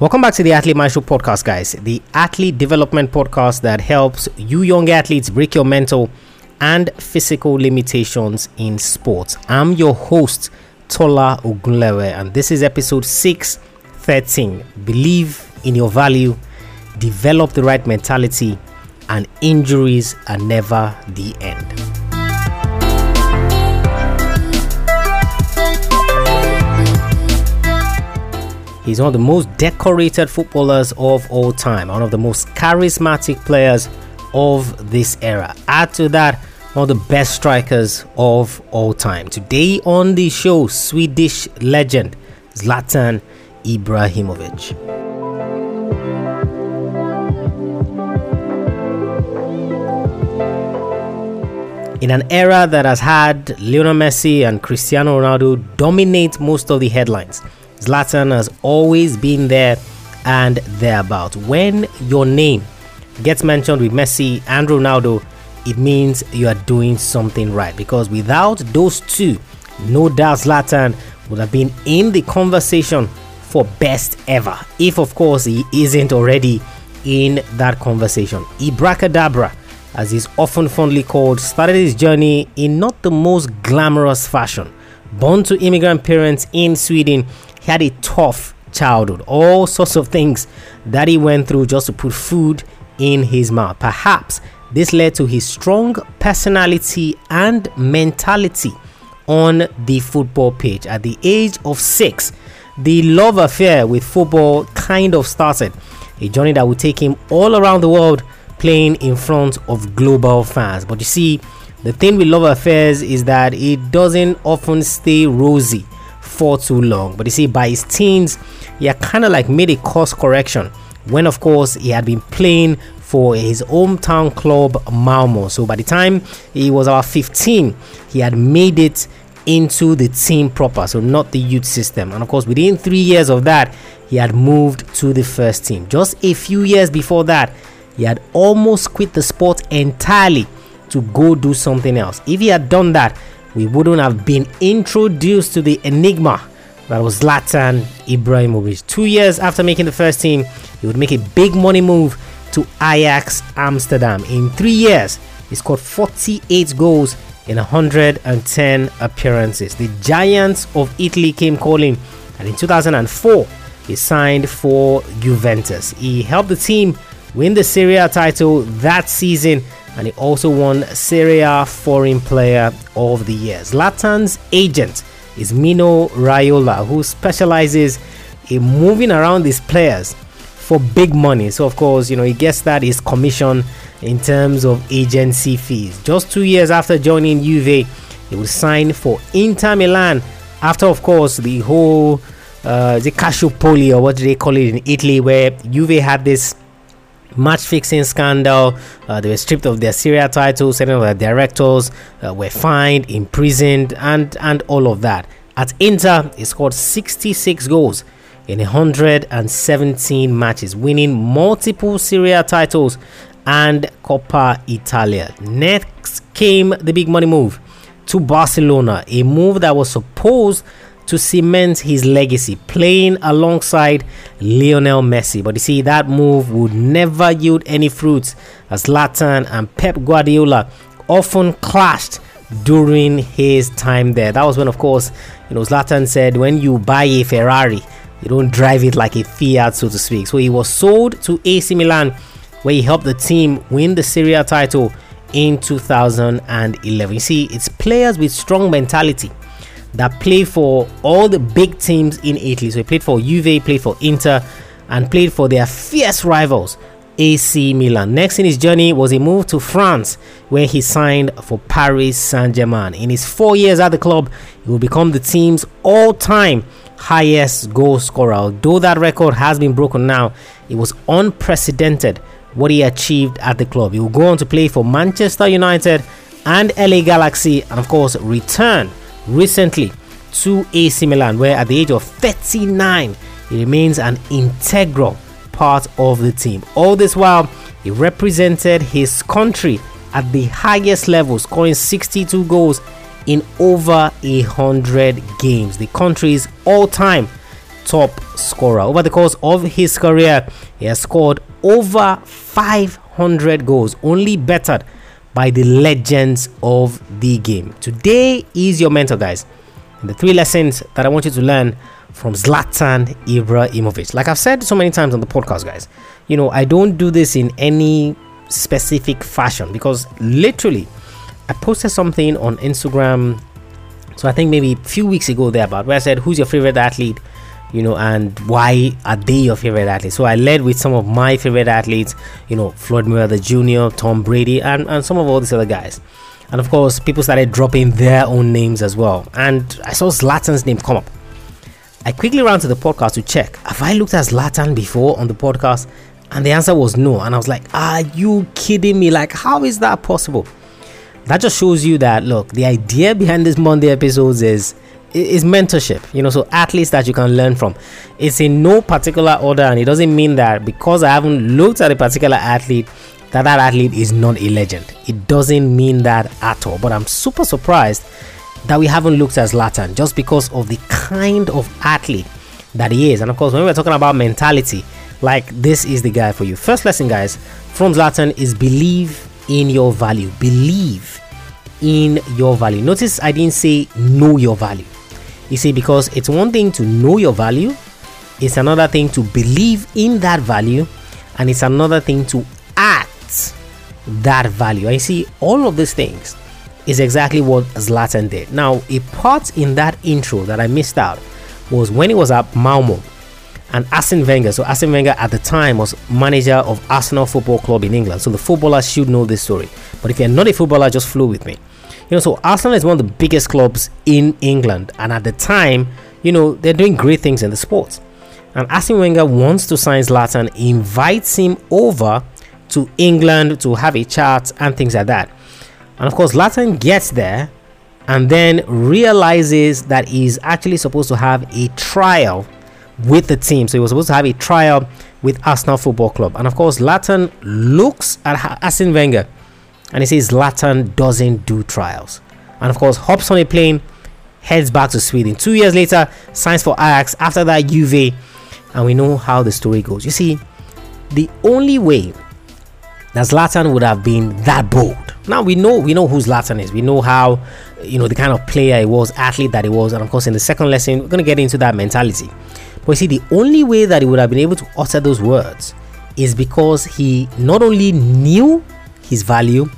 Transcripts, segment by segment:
Welcome back to the Athlete Maestro podcast, guys. The athlete development podcast that helps you young athletes break your mental and physical limitations in sports. I'm your host, Tola Ogunlewe, and this is episode 613. Believe in your value, develop the right mentality, and injuries are never the end. He's one of the most decorated footballers of all time, one of the most charismatic players of this era. Add to that, one of the best strikers of all time. Today on the show, Swedish legend Zlatan Ibrahimovic. In an era that has had Lionel Messi and Cristiano Ronaldo dominate most of the headlines, Zlatan has always been there and thereabout. When your name gets mentioned with Messi and Ronaldo, it means you are doing something right because without those two, no doubt Zlatan would have been in the conversation for best ever. If, of course, he isn't already in that conversation. Ibracadabra, as he's often fondly called, started his journey in not the most glamorous fashion. Born to immigrant parents in Sweden, he had a tough childhood, all sorts of things that he went through just to put food in his mouth. Perhaps this led to his strong personality and mentality on the football pitch. At the age of six, the love affair with football kind of started. A journey that would take him all around the world playing in front of global fans. But you see, the thing with love affairs is that it doesn't often stay rosy for too long. But you see, by his teens, he had kind of like made a course correction when, of course, he had been playing for his hometown club Malmo. So by the time he was about 15, he had made it into the team proper, so not the youth system. And of course, within three years of that, he had moved to the first team. Just a few years before that, he had almost quit the sport entirely to go do something else. If he had done that, we wouldn't have been introduced to the enigma that was Zlatan Ibrahimovic. Two years after making the first team, he would make a big money move to Ajax Amsterdam. In three years, he scored 48 goals in 110 appearances. The Giants of Italy came calling, and in 2004, he signed for Juventus. He helped the team win the Serie A title that season and he also won Serie A Foreign Player of the Year. Zlatan's agent is Mino Raiola, who specializes in moving around these players for big money. So, of course, you know, he gets that his commission in terms of agency fees. Just two years after joining Juve, he would sign for Inter Milan after, of course, the whole uh, the Calciopoli or what do they call it in Italy, where Juve had this match fixing scandal. Uh, they were stripped of their Serie A titles, certain of their directors uh, were fined, imprisoned, and, and all of that. At Inter, he scored 66 goals in 117 matches, winning multiple Serie A titles and Coppa Italia. Next came the big money move to Barcelona, a move that was supposed to cement his legacy, playing alongside Lionel Messi. But you see, that move would never yield any fruits as Zlatan and Pep Guardiola often clashed during his time there. That was when, of course, you know, Zlatan said, when you buy a Ferrari, you don't drive it like a Fiat, so to speak. So he was sold to AC Milan, where he helped the team win the Serie A title in 2011. You see, it's players with strong mentality that played for all the big teams in Italy. So he played for Juve, played for Inter, and played for their fierce rivals, AC Milan. Next in his journey was a move to France, where he signed for Paris Saint Germain. In his four years at the club, he will become the team's all time highest goal scorer. Although that record has been broken now, it was unprecedented what he achieved at the club. He will go on to play for Manchester United and LA Galaxy, and of course, return recently to AC Milan, where at the age of 39, he remains an integral part of the team. All this while, he represented his country at the highest level, scoring 62 goals in over hundred games. The country's all-time top scorer. Over the course of his career, he has scored over 500 goals, only bettered by the legends of the game. Today is your mentor, guys. And the three lessons that I want you to learn from Zlatan Ibrahimovic. Like I've said so many times on the podcast, guys, you know, I don't do this in any specific fashion because literally I posted something on Instagram. So I think maybe a few weeks ago there about where I said, Who's your favorite athlete? You know, and why are they your favorite athletes? So I led with some of my favorite athletes, you know, Floyd Mayweather Jr., Tom Brady, and, and some of all these other guys. And of course, people started dropping their own names as well. And I saw Zlatan's name come up. I quickly ran to the podcast to check. Have I looked at Zlatan before on the podcast? And the answer was no. And I was like, Are you kidding me? Like, how is that possible? That just shows you that look, the idea behind this Monday episodes is is mentorship, you know, so athletes that you can learn from. It's in no particular order, and it doesn't mean that because I haven't looked at a particular athlete, that that athlete is not a legend. It doesn't mean that at all. But I'm super surprised that we haven't looked at Zlatan just because of the kind of athlete that he is. And of course, when we're talking about mentality, like this is the guy for you. First lesson, guys, from Zlatan is believe in your value. Believe in your value. Notice I didn't say know your value. You see, because it's one thing to know your value, it's another thing to believe in that value, and it's another thing to act that value. I see all of these things is exactly what Zlatan did. Now, a part in that intro that I missed out was when he was at Malmo and Arsene Wenger. So Arsene Wenger at the time was manager of Arsenal Football Club in England. So the footballers should know this story. But if you're not a footballer, just flow with me. You know, so Arsenal is one of the biggest clubs in England, and at the time, you know, they're doing great things in the sport. And Arsene Wenger wants to sign Zlatan, invites him over to England to have a chat and things like that. And of course, Zlatan gets there and then realizes that he's actually supposed to have a trial with the team. So he was supposed to have a trial with Arsenal Football Club. And of course, Zlatan looks at Arsene Wenger and he says Zlatan doesn't do trials. And of course, hops on a plane, heads back to Sweden. Two years later, signs for Ajax. After that, Juve. And we know how the story goes. You see, the only way that Zlatan would have been that bold. Now we know we know who Zlatan is. We know how you know the kind of player he was, athlete that he was, and of course in the second lesson we're gonna get into that mentality. But you see, the only way that he would have been able to utter those words is because he not only knew his value,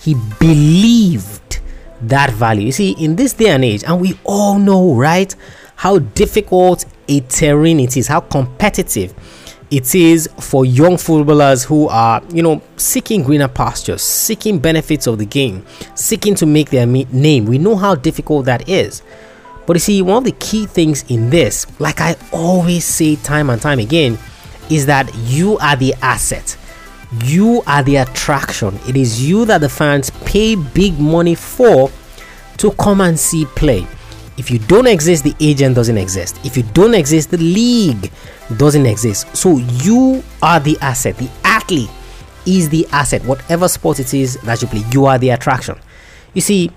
he believed that value. You see, in this day and age, and we all know, right, how difficult a terrain it is, how competitive it is for young footballers who are, you know, seeking greener pastures, seeking benefits of the game, seeking to make their name. We know how difficult that is. But you see, one of the key things in this, like I always say time and time again, is that you are the asset. You are the attraction. It is you that the fans pay big money for to come and see play. If you don't exist, the agent doesn't exist. If you don't exist, the league doesn't exist. So you are the asset. The athlete is the asset. Whatever sport it is that you play, you are the attraction. You see,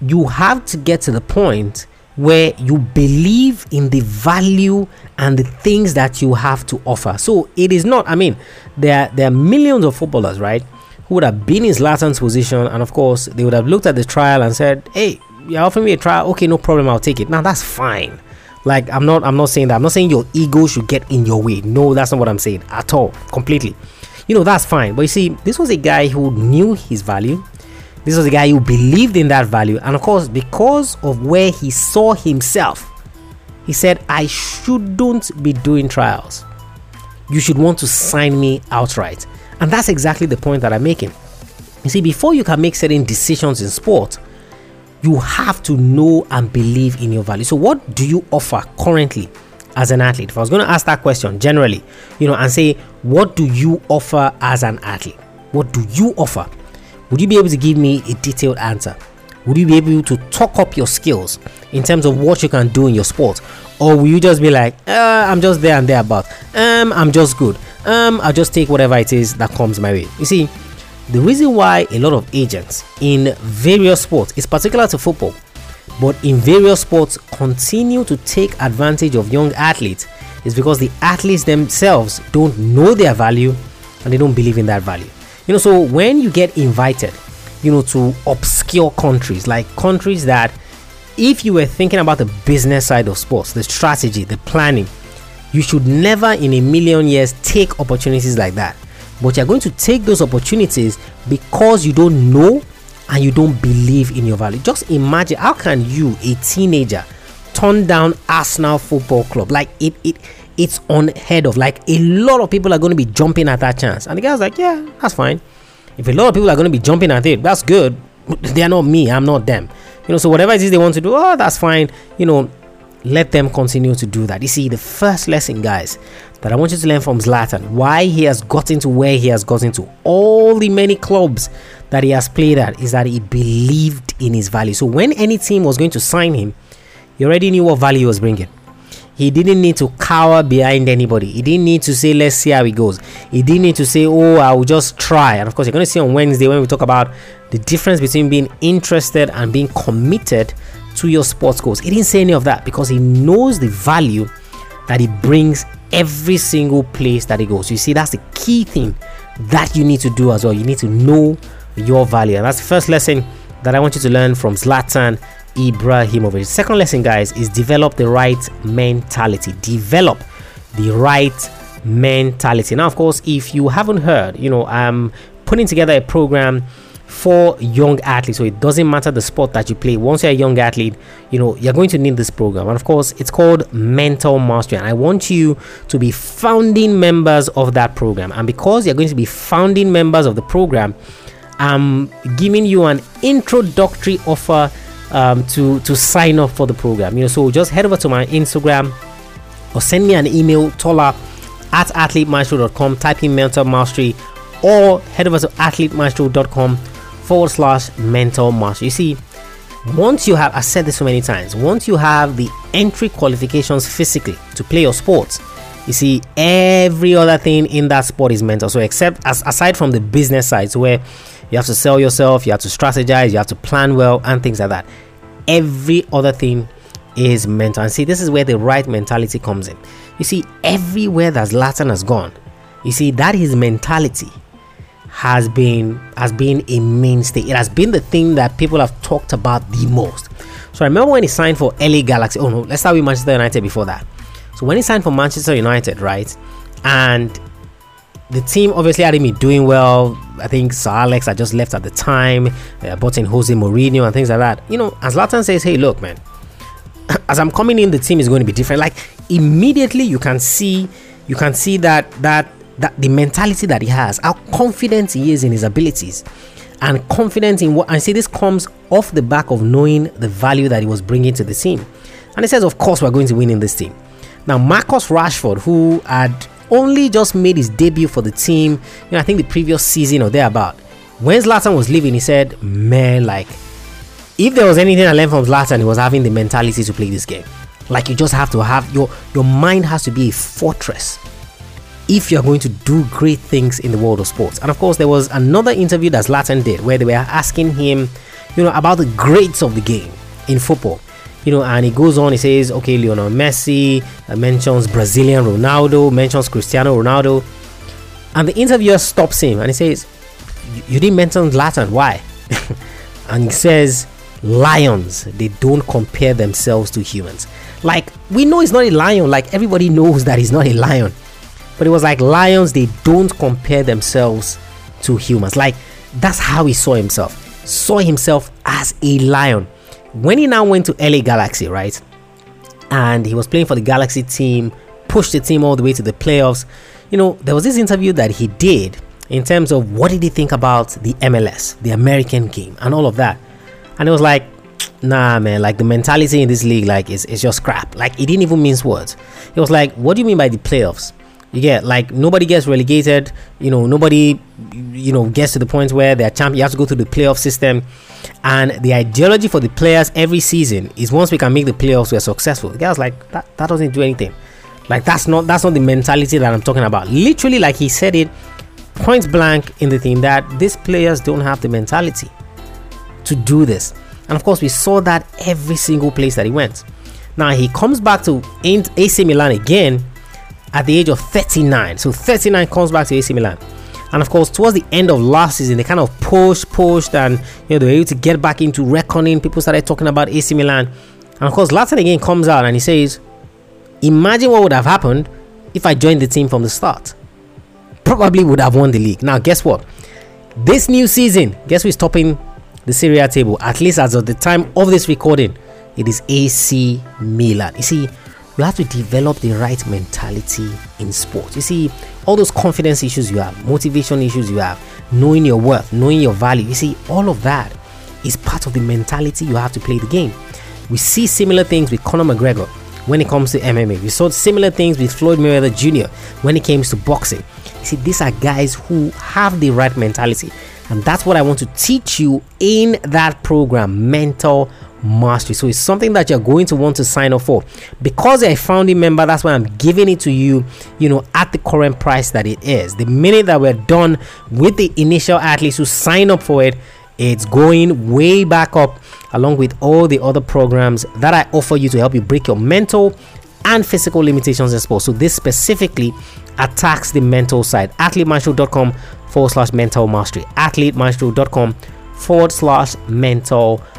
you have to get to the point where you believe in the value and the things that you have to offer. So it is not, I mean, there, there are millions of footballers, right, who would have been in Zlatan's position, and of course, they would have looked at the trial and said, Hey, you're offering me a trial, okay, no problem, I'll take it. Now that's fine. Like I'm not I'm not saying that. I'm not saying your ego should get in your way. No, that's not what I'm saying at all. Completely. You know, that's fine. But you see, this was a guy who knew his value this was a guy who believed in that value. And of course, because of where he saw himself, he said, I shouldn't be doing trials. You should want to sign me outright. And that's exactly the point that I'm making. You see, before you can make certain decisions in sport, you have to know and believe in your value. So, what do you offer currently as an athlete? If I was going to ask that question generally, you know, and say, what do you offer as an athlete? What do you offer? Would you be able to give me a detailed answer? Would you be able to talk up your skills in terms of what you can do in your sport? Or will you just be like, uh, I'm just there and there about, um, I'm just good, um, I'll just take whatever it is that comes my way? You see, the reason why a lot of agents in various sports, it's particular to football, but in various sports continue to take advantage of young athletes is because the athletes themselves don't know their value and they don't believe in that value. You know, so when you get invited, you know, to obscure countries, like countries that if you were thinking about the business side of sports, the strategy, the planning, you should never in a million years take opportunities like that. But you're going to take those opportunities because you don't know and you don't believe in your value. Just imagine how can you, a teenager, turn down Arsenal Football Club? Like it, it, it's unheard of. Like a lot of people are going to be jumping at that chance, and the guy's like, "Yeah, that's fine." If a lot of people are going to be jumping at it, that's good. They are not me. I'm not them. You know, so whatever it is they want to do, oh, that's fine. You know, let them continue to do that. You see, the first lesson, guys, that I want you to learn from Zlatan, why he has gotten to where he has gotten to, all the many clubs that he has played at, is that he believed in his value. So when any team was going to sign him, he already knew what value he was bringing. He didn't need to cower behind anybody. He didn't need to say, let's see how it goes. He didn't need to say, oh, I will just try. And of course, you're going to see on Wednesday when we talk about the difference between being interested and being committed to your sports goals. He didn't say any of that because he knows the value that he brings every single place that he goes. You see, that's the key thing that you need to do as well. You need to know your value. And that's the first lesson that I want you to learn from Zlatan Ibrahimovic. Second lesson, guys, is develop the right mentality. Develop the right mentality. Now, of course, if you haven't heard, you know, I'm putting together a program for young athletes. So it doesn't matter the sport that you play. Once you're a young athlete, you know, you're going to need this program. And of course, it's called Mental Mastery. And I want you to be founding members of that program. And because you're going to be founding members of the program, I'm giving you an introductory offer um, to to sign up for the program. You know, so just head over to my Instagram or send me an email, tola at athletemaestro.com, type in mental mastery, or head over to athletemaestro.com forward slash mental mastery. You see, once you have, I said this so many times, once you have the entry qualifications physically to play your sports, you see, every other thing in that sport is mental. So, except as aside from the business side, where you have to sell yourself, you have to strategize, you have to plan well, and things like that. Every other thing is mental. And see, this is where the right mentality comes in. You see, everywhere that Zlatan has gone, you see, that his mentality has been has been a mainstay. It has been the thing that people have talked about the most. So I remember when he signed for LA Galaxy. Oh no, let's start with Manchester United before that. So when he signed for Manchester United, right? And the team obviously hadn't been doing well. I think Sir Alex had just left at the time, uh, brought in Jose Mourinho and things like that. You know, as Zlatan says, hey, look, man, as I'm coming in, the team is going to be different. Like immediately, you can see, you can see that that that the mentality that he has, how confident he is in his abilities, and confident in what. I see, this comes off the back of knowing the value that he was bringing to the team. And he says, of course, we're going to win in this team. Now, Marcus Rashford, who had only just made his debut for the team, you know, I think the previous season or thereabout. When Zlatan was leaving, he said, Man, like, if there was anything I learned from Zlatan, it was having the mentality to play this game. Like, you just have to have your your mind has to be a fortress if you're going to do great things in the world of sports. And of course, there was another interview that Zlatan did where they were asking him, you know, about the greats of the game in football you know, and he goes on, he says, okay, Lionel Messi uh, mentions Brazilian Ronaldo, mentions Cristiano Ronaldo, and the interviewer stops him and he says, You didn't mention Zlatan, why? and he says, Lions, they don't compare themselves to humans. Like, we know he's not a lion, like, everybody knows that he's not a lion. But it was like, Lions, they don't compare themselves to humans. Like, that's how he saw himself. Saw himself as a lion when he now went to LA Galaxy, right? And he was playing for the Galaxy team, pushed the team all the way to the playoffs. You know, there was this interview that he did in terms of what did he think about the MLS, the American game, and all of that. And it was like, nah, man, like the mentality in this league, like, is, is just crap. Like, it didn't even mean words. It was like, what do you mean by the playoffs? You get like nobody gets relegated. You know, nobody, you know, gets to the point where they're champion. You have to go through the playoff system. And the ideology for the players every season is once we can make the playoffs, we're successful. The guy's like, that, that doesn't do anything. Like that's not that's not the mentality that I'm talking about. Literally, like he said it point blank in the thing that these players don't have the mentality to do this. And of course, we saw that every single place that he went. Now he comes back to AC Milan again, at the age of 39. So 39 comes back to AC Milan. And of course, towards the end of last season, they kind of pushed, pushed, and you know they were able to get back into reckoning. People started talking about AC Milan, and of course, Zlatan again comes out and he says, "Imagine what would have happened if I joined the team from the start. Probably would have won the league." Now, guess what? This new season, guess who's topping the Serie A table? At least as of the time of this recording, it is AC Milan. You see, you have to develop the right mentality in sports. You see, all those confidence issues you have, motivation issues you have, knowing your worth, knowing your value. You see, all of that is part of the mentality you have to play the game. We see similar things with Conor McGregor when it comes to MMA. We saw similar things with Floyd Mayweather Jr. when it comes to boxing. You see, these are guys who have the right mentality. And that's what I want to teach you in that program, Mental mastery. So it's something that you're going to want to sign up for. Because you're a founding member, that's why I'm giving it to you, you know, at the current price that it is. The minute that we're done with the initial athletes who sign up for it, it's going way back up along with all the other programs that I offer you to help you break your mental and physical limitations in sports. So this specifically attacks the mental side. AthleteMaestro.com forward slash mental mastery. AthleteMaestro.com forward slash mental mastery.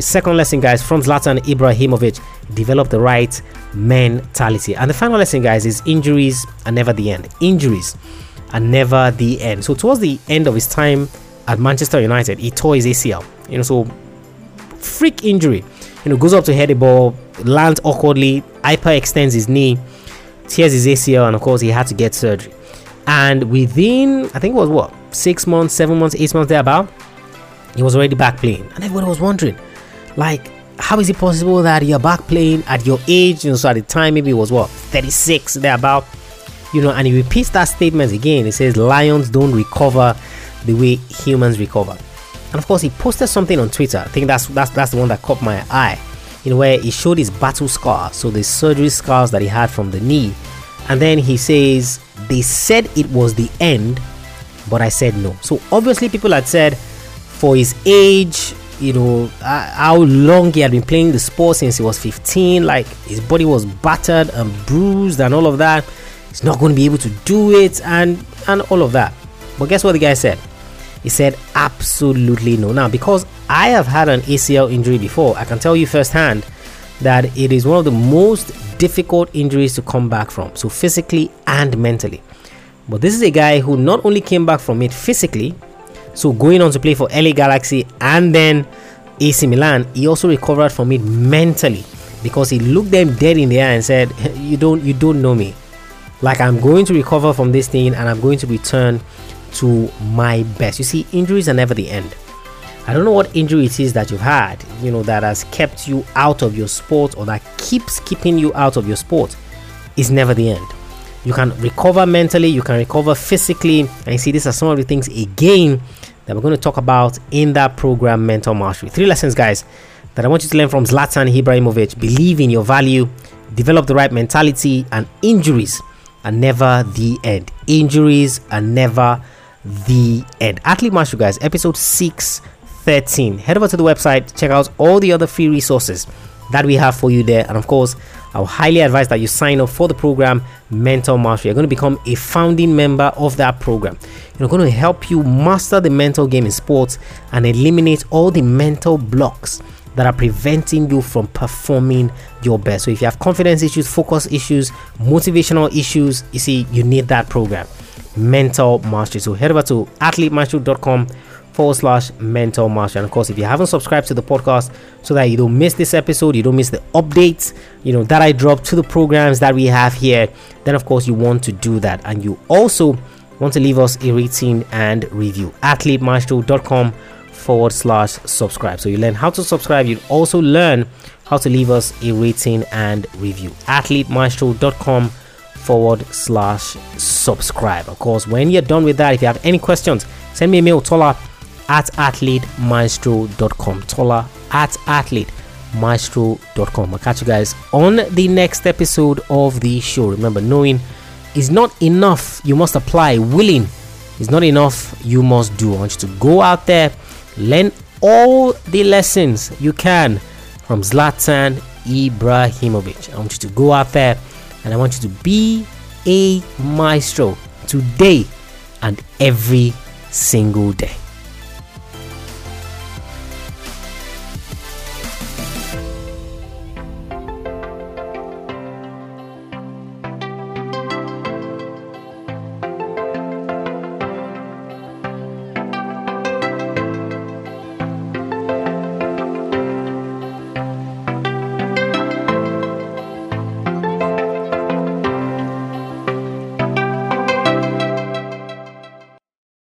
Second lesson, guys, from Zlatan Ibrahimovic, develop the right mentality. And the final lesson, guys, is injuries are never the end. Injuries are never the end. So towards the end of his time at Manchester United, he tore his ACL. You know, so freak injury. You know, goes up to head the ball, lands awkwardly, hyperextends his knee, tears his ACL, and of course he had to get surgery. And within, I think it was what, six months, seven months, eight months thereabout, he was already back playing. And everybody was wondering, like, how is it possible that you're back playing at your age? You know, so at the time, maybe it was what, 36, thereabout. You know, and he repeats that statement again. He says, Lions don't recover the way humans recover. And of course, he posted something on Twitter. I think that's that's that's the one that caught my eye. In where he showed his battle scars, so the surgery scars that he had from the knee. And then he says, They said it was the end, but I said no. So obviously, people had said, for his age, you know, uh, how long he had been playing the sport since he was 15. Like his body was battered and bruised and all of that. He's not going to be able to do it and and all of that. But guess what the guy said? He said absolutely no. Now, because I have had an ACL injury before, I can tell you firsthand that it is one of the most difficult injuries to come back from, so physically and mentally. But this is a guy who not only came back from it physically, so going on to play for LA Galaxy and then AC Milan, he also recovered from it mentally because he looked them dead in the eye and said, "You don't, you don't know me. Like I'm going to recover from this thing and I'm going to return to my best." You see, injuries are never the end. I don't know what injury it is that you've had, you know, that has kept you out of your sport or that keeps keeping you out of your sport. Is never the end. You can recover mentally, you can recover physically, and you see, these are some of the things again that we're going to talk about in that program, Mental Mastery. Three lessons, guys, that I want you to learn from Zlatan Ibrahimovic. Believe in your value, develop the right mentality, and injuries are never the end. Injuries are never the end. Athlete Maestro, guys, episode 613. Head over to the website, check out all the other free resources that we have for you there. And of course, I would highly advise that you sign up for the program Mental Mastery. You're going to become a founding member of that program. You're going to help you master the mental game in sports and eliminate all the mental blocks that are preventing you from performing your best. So if you have confidence issues, focus issues, motivational issues, you see, you need that program. Mental Mastery. So head over to athletemaestro.com forward slash mental mastery. And of course, if you haven't subscribed to the podcast so that you don't miss this episode, you don't miss the updates, you know, that I drop to the programs that we have here, then of course you want to do that. And you also want to leave us a rating and review. AthleteMaestro.com forward slash subscribe. So you learn how to subscribe. You also learn how to leave us a rating and review. AthleteMaestro.com forward slash subscribe. Of course, when you're done with that, if you have any questions, send me a mail, Tola at athletemaestro.com. Tola at athletemaestro.com. I'll catch you guys on the next episode of the show. Remember, knowing is not enough. You must apply. Willing is not enough. You must do. I want you to go out there, learn all the lessons you can from Zlatan Ibrahimovic. I want you to go out there and I want you to be a maestro today and every single day.